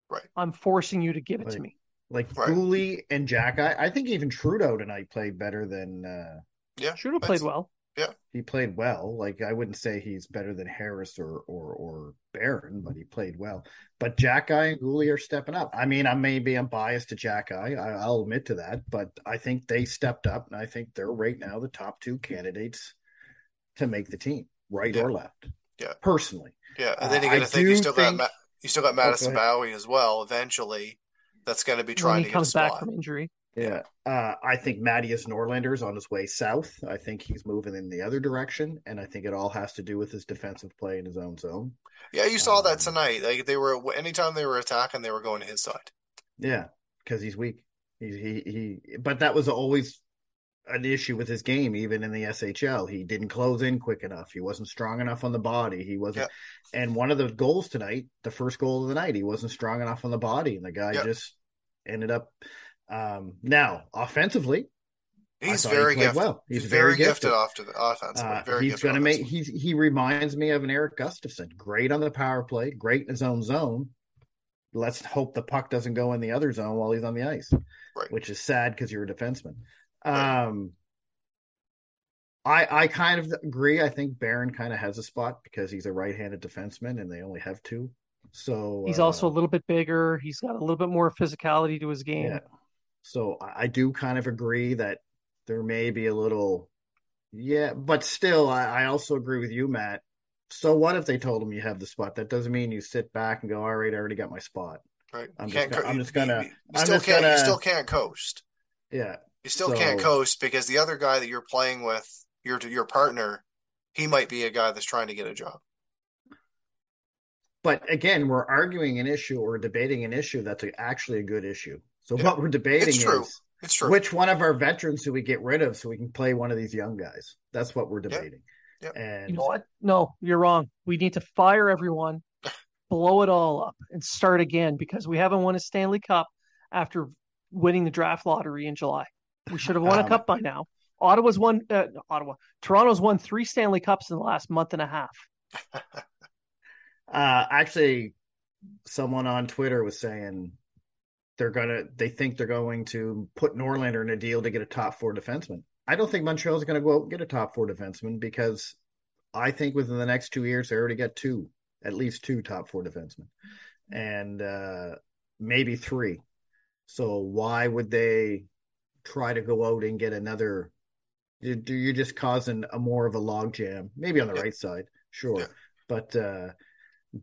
Right. I'm forcing you to give it like, to me." Like right. Guhle and Jack, I, I, think even Trudeau tonight played better than. uh Yeah, Trudeau played well. Yeah, he played well. Like I wouldn't say he's better than Harris or or or Barron, but he played well. But Xhekaj and Guhle are stepping up. I mean, I maybe I'm biased to Xhekaj. I, I'll admit to that, but I think they stepped up, and I think they're right now the top two candidates to make the team, right yeah. or left. Yeah, personally. Yeah, and then you got to uh, think you still think... got you still got Madison oh, Bowey as well. Eventually, that's going to be trying to comes back from injury. Yeah, uh, I think Mattias Norlinder is on his way south. I think he's moving in the other direction, and I think it all has to do with his defensive play in his own zone. Yeah, you saw um, that tonight. Like they were anytime they were attacking, they were going to his side. Yeah, because he's weak. He, he he. But that was always an issue with his game, even in the SHL. He didn't close in quick enough. He wasn't strong enough on the body. He wasn't. And one of the goals tonight, the first goal of the night, he wasn't strong enough on the body, and the guy just ended up um, now, offensively, he's very he gifted. Well, he's, he's very, very, gifted, off to the offense. Uh, he's going to make. He's he reminds me of an Erik Gustafsson. Great on the power play. Great in his own zone. Let's hope the puck doesn't go in the other zone while he's on the ice, right. which is sad because you're a defenseman. Um, I I kind of agree. I think Barron kind of has a spot because he's a right-handed defenseman, and they only have two. So he's uh, also a little bit bigger. He's got a little bit more physicality to his game. Yeah. So I do kind of agree that there may be a little, yeah, but still, I, I also agree with you, Matt. So what if they told him you have the spot? That doesn't mean you sit back and go, all right, I already got my spot. Right. I'm just, gonna, I'm just gonna. You, you still can't. Gonna, you still can't coast. Yeah. You still so, can't coast because the other guy that you're playing with, your your partner, he might be a guy that's trying to get a job. But again, we're arguing an issue or debating an issue that's actually a good issue. So yeah. what we're debating it's true. is it's true. which one of our veterans do we get rid of so we can play one of these young guys? That's what we're debating. Yeah. Yeah. And you know what? No, you're wrong. We need to fire everyone, blow it all up, and start again because we haven't won a Stanley Cup after winning the draft lottery in July. We should have won um, a cup by now. Ottawa's won. Uh, Ottawa, Toronto's won three Stanley Cups in the last month and a half. uh, actually, someone on Twitter was saying they're gonna they think they're going to put Norlinder in a deal to get a top four defenseman. I don't think Montreal's going to go out and get a top four defenseman because I think within the next two years they already got two, at least two top four defensemen, and uh, maybe three. So why would they try to go out and get another? Do You're just causing a more of a logjam, maybe on the yeah. right side, sure, yeah. but uh,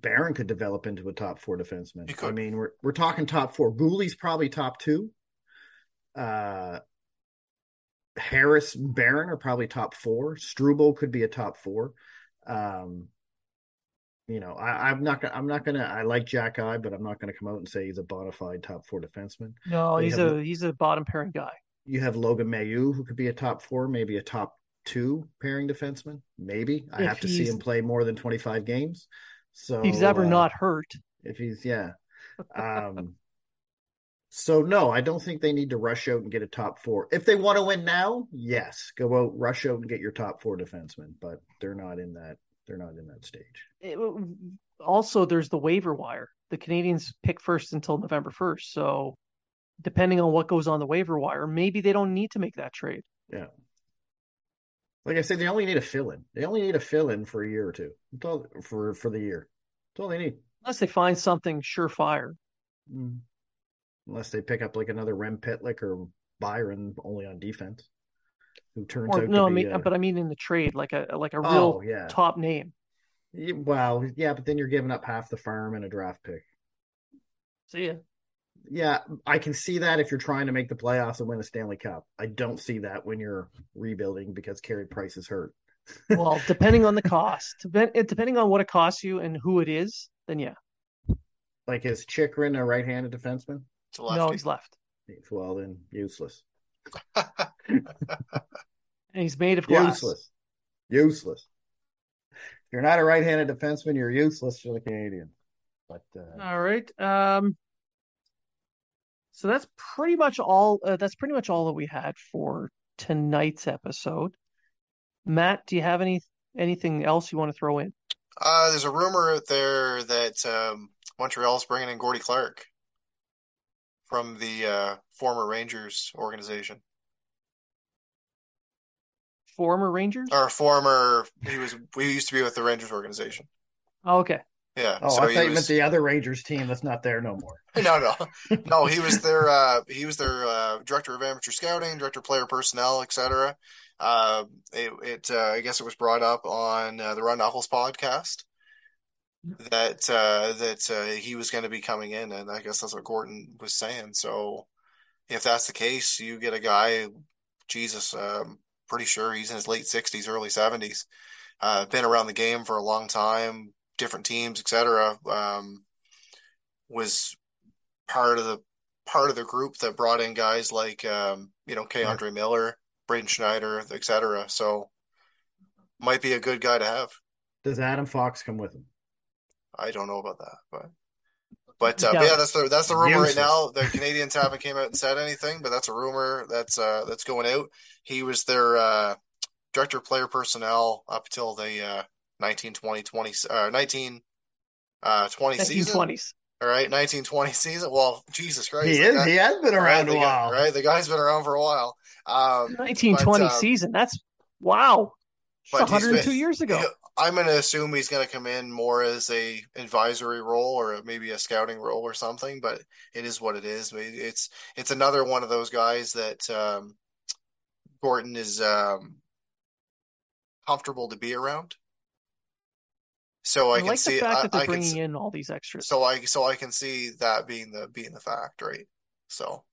Barron could develop into a top four defenseman. I mean, we're we're talking top four. Guhle's probably top two. Uh, Harris, Barron are probably top four. Struble could be a top four. Um, you know, I, am not gonna. I'm not gonna. I like Xhekaj, but I'm not gonna come out and say he's a bona fide top four defenseman. No, he's a he's a bottom pairing guy. You have Logan Mailloux, who could be a top four, maybe a top two pairing defenseman. Maybe I If have to see him play more than 25 games. So If he's ever uh, not hurt. if he's yeah. Um so no, I don't think they need to rush out and get a top four. If they want to win now, yes, go out, rush out and get your top four defensemen, but they're not in that they're not in that stage. It- also, there's the waiver wire. The Canadiens pick first until November 1st. So, depending on what goes on the waiver wire, maybe they don't need to make that trade. Like I said, they only need a fill in. They only need a fill in for a year or two. That's all for for the year. That's all they need. Unless they find something surefire. Mm. Unless they pick up like another Rem Pitlick or Byron only on defense, who turns Or out no, I to be. mean, uh, but I mean in the trade, like a like a oh real yeah. top name. Well, yeah, but then you're giving up half the farm and a draft pick. See ya. Yeah, I can see that if you're trying to make the playoffs and win a Stanley Cup. I don't see that when you're rebuilding because Carey Price is hurt. Well, depending on the cost, depending on what it costs you and who it is, then yeah. Like is Chychrun a right-handed defenseman? It's. No, he's left, Well, then useless. and he's made of glass. Useless. Useless. If you're not a right-handed defenseman, you're useless for the Canadian. But uh, All right. Um. So that's pretty much all. Uh, that's pretty much all that we had for tonight's episode. Matt, do you have any anything else you want to throw in? Uh, there's a rumor out there that um, Montreal's bringing in Gordie Clark from the uh, former Rangers organization, Former Rangers. or former. He was. We used to be with the Rangers organization. Oh, okay. Yeah. oh, so I thought you was- meant the other Rangers team that's not there no more. No, no, no. He was their uh, he was their uh, director of amateur scouting, director of player personnel, etc. Uh, it, it uh, I guess it was brought up on uh, the Run Knuckles podcast that uh, that uh, he was going to be coming in, and I guess that's what Gorton was saying. So if that's the case, you get a guy, Jesus, um, pretty sure he's in his late sixties, early seventies, uh, been around the game for a long time, different teams, etc. Um, was part of the part of the group that brought in guys like um, you know, K. Yeah. Andre Miller, Braden Schneider, etc. So might be a good guy to have. Does Adam Fox come with him? I don't know about that, but but, uh, Yeah. but yeah, that's the that's the rumor right now. The Canadiens haven't came out and said anything, but that's a rumor that's uh that's going out. He was their uh director of player personnel up till the uh 19 20 20 uh 19 uh 20 season. 1920s. All right, 1920 season. Well, Jesus Christ. He is. guy- He has been around the a guy- while. right? The guy's been around for a while. Um 1920 But, um, season. That's wow. It's but 102 been- years ago. I'm going to assume he's going to come in more as a advisory role or maybe a scouting role or something. But it is what it is. It's it's another one of those guys that um, Gorton is um, comfortable to be around. So I, I, can like see the fact I, that they're I can bringing see, in all these extras. so I so I can see that being the being the fact, right? So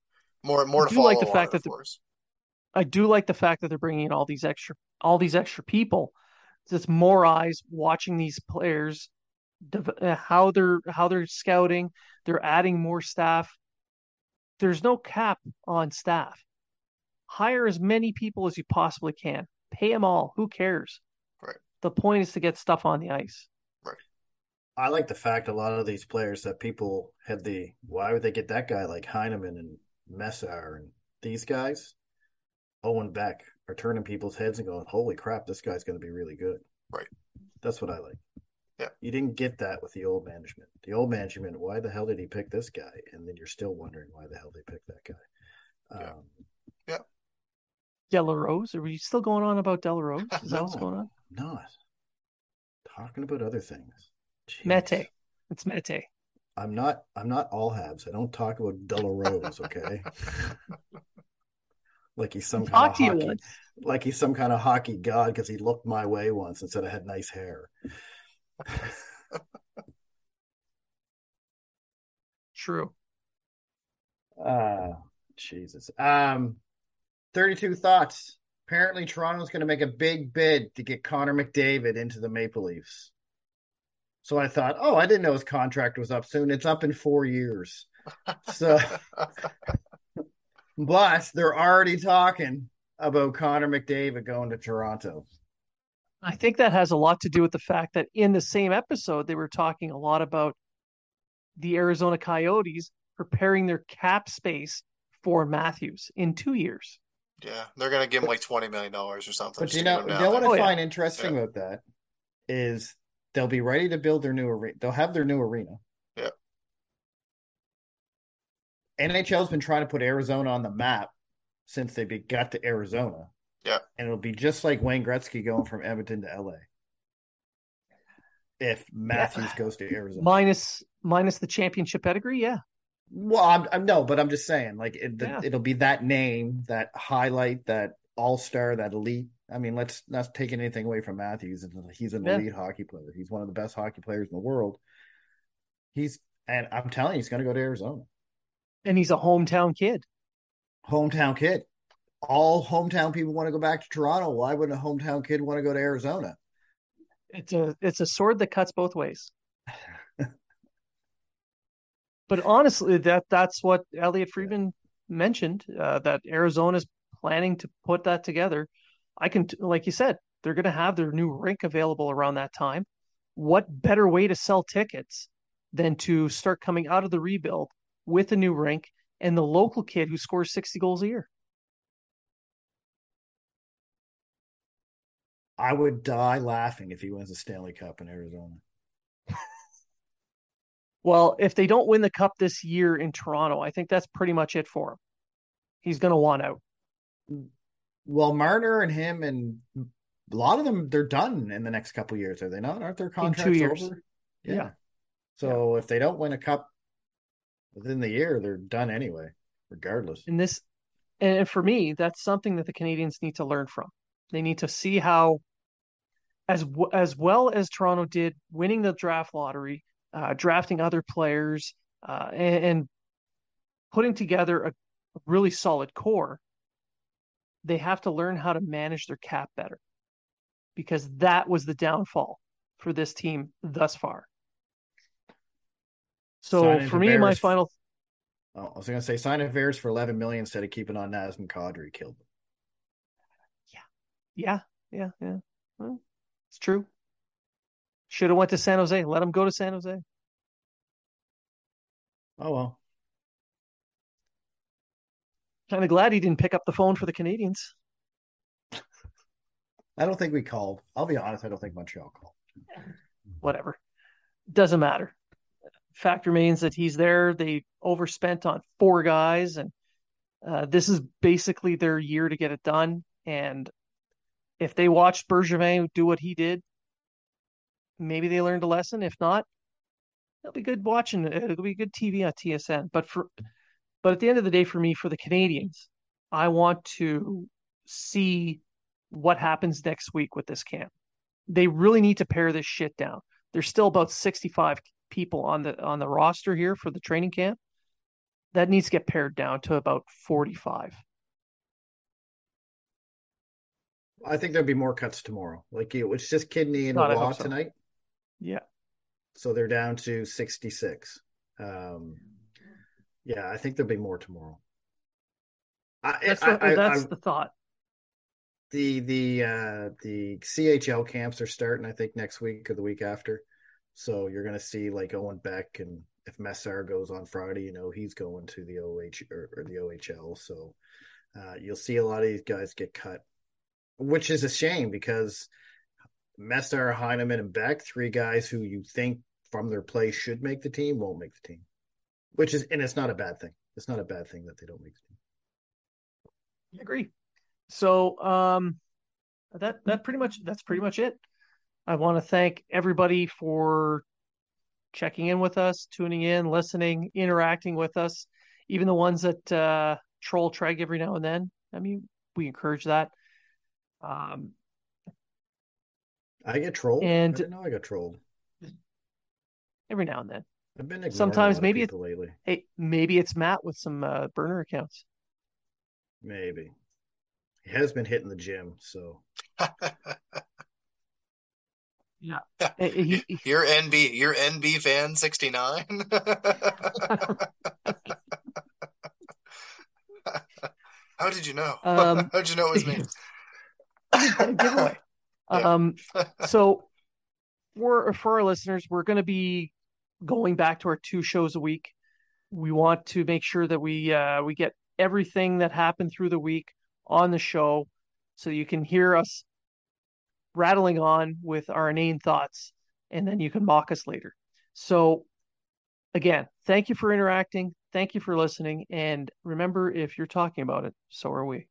more more I to do like the fact that the-. I do like the fact that they're bringing in all these extra all these extra people. It's more eyes watching these players, uh, how they're how they're scouting. They're adding more staff. There's no cap on staff. Hire as many people as you possibly can. Pay them all. Who cares? Right. The point is to get stuff on the ice. I like the fact a lot of these players that people had the why would they get that guy like Heinemann and Mesar and these guys, Owen Beck are turning people's heads and going, "Holy crap, this guy's going to be really good." Right. That's what I like. Yeah. You didn't get that with the old management. The old management, why the hell did he pick this guy? And then you're still wondering why the hell they picked that guy. Yeah. Um, de la Rose, are we still going on about de la Rose? Is that what's going on? not talking about other things. Jeez. Mete. It's Mete. I'm not. I'm not all Habs. I don't talk about de la Rose. Okay. like he's some kind Talk of hockey. Like he's some kind of hockey god because he looked my way once and said I had nice hair. True. Ah, Jesus. Um, 32 thoughts. Apparently, Toronto's going to make a big bid to get Connor McDavid into the Maple Leafs. So I thought, oh, I didn't know his contract was up soon. It's up in four years. So, but they're already talking about Connor McDavid going to Toronto? I think that has a lot to do with the fact that in the same episode, they were talking a lot about the Arizona Coyotes preparing their cap space for Matthews in two years. Yeah, they're gonna give him like twenty million dollars or something. But you know, get him you down know what. I Oh, yeah. find interesting Yeah. about that is they'll be ready to build their new arena. They'll have their new arena. Yeah. NHL's been trying to put Arizona on the map since they got to Arizona. Yeah. And it'll be just like Wayne Gretzky going from Edmonton to LA. If Matthews goes to Arizona. Minus minus the championship pedigree, yeah. Well, I'm, I'm no, but I'm just saying, like it, the, Yeah. it'll be that name, that highlight, that all star, that elite. I mean, let's not take anything away from Matthews. He's an Yeah. elite hockey player. He's one of the best hockey players in the world. He's and I'm telling you, he's going to go to Arizona. And he's a hometown kid. Hometown kid. All hometown people want to go back to Toronto. Why wouldn't a hometown kid want to go to Arizona? It's a it's a sword that cuts both ways. but honestly, that that's what Elliotte Friedman mentioned uh, that Arizona's planning to put that together. I can, like you said, they're going to have their new rink available around that time. What better way to sell tickets than to start coming out of the rebuild with a new rink and the local kid who scores 60 goals a year? I would die laughing if he wins a Stanley Cup in Arizona. Well, if they don't win the cup this year in Toronto, I think that's pretty much it for him. He's going to want out. Mm. Well, Marner and him and a lot of them, they're done in the next couple years, are they not? Aren't their contracts over? Yeah. So if they don't win a cup within the year, they're done anyway, regardless. And this, and for me, that's something that the Canadiens need to learn from. They need to see how, as as well as Toronto did, winning the draft lottery, uh, drafting other players, uh, and, and putting together a really solid core. They have to learn how to manage their cap better, because that was the downfall for this team thus far. So Signing for me, my final Oh, I was going to say sign Veers for 11 million instead of keeping on Nazem Kadri killed them. Yeah, yeah, yeah. Well, it's true. Should have went to San Jose. Let him go to San Jose. Oh, well. Kind of glad he didn't pick up the phone for the Canadiens. I don't think we called. I'll be honest. I don't think Montreal called. Whatever. Doesn't matter. Fact remains that he's there. They overspent on four guys, and uh, this is basically their year to get it done. And if they watched Bergevin do what he did, maybe they learned a lesson. If not, it'll be good watching. It'll be good TV on TSN. But for but at the end of the day, for me, for the Canadiens, I want to see what happens next week with this camp. They really need to pare this shit down. There's still about 65 people on the on the roster here for the training camp. That needs to get pared down to about 45. I think there'll be more cuts tomorrow. Like it was just Kidney and God, Law so. tonight. Yeah. So they're down to 66. Um, yeah, I think there'll be more tomorrow. I, That's, I, I- that's I- the thought. the the uh the CHL camps are starting I think next week or the week after. So you're going to see like Owen Beck and if Mesar goes on Friday, you know, he's going to the OH or, or the OHL. So uh you'll see a lot of these guys get cut, which is a shame because Mesar, Heinemann and Beck, three guys who you think from their play should make the team won't make the team. Which is and it's not a bad thing. It's not a bad thing that they don't make the. I agree. So um that that pretty much that's pretty much it. I want to thank everybody for checking in with us, tuning in, listening, interacting with us, even the ones that uh troll Treg every now and then. I mean, we encourage that. Um I get trolled. And- I didn't know I got trolled. every now and then. I've been ignoring Sometimes a lot maybe it- people lately. Hey, maybe it's Matt with some uh, burner accounts. Maybe. He has been hitting the gym, so Yeah. He, he, Your NB, your NB fan sixty nine. How did did you know? Um, How did you know it was me? giveaway. Yeah. Um, so for for our listeners, we're going to be going back to our two shows a week. We want to make sure that we uh, we get everything that happened through the week on the show, so you can hear us rattling on with our inane thoughts, and then you can mock us later. So, again, thank you for interacting. Thank you for listening. And remember, if you're talking about it, so are we.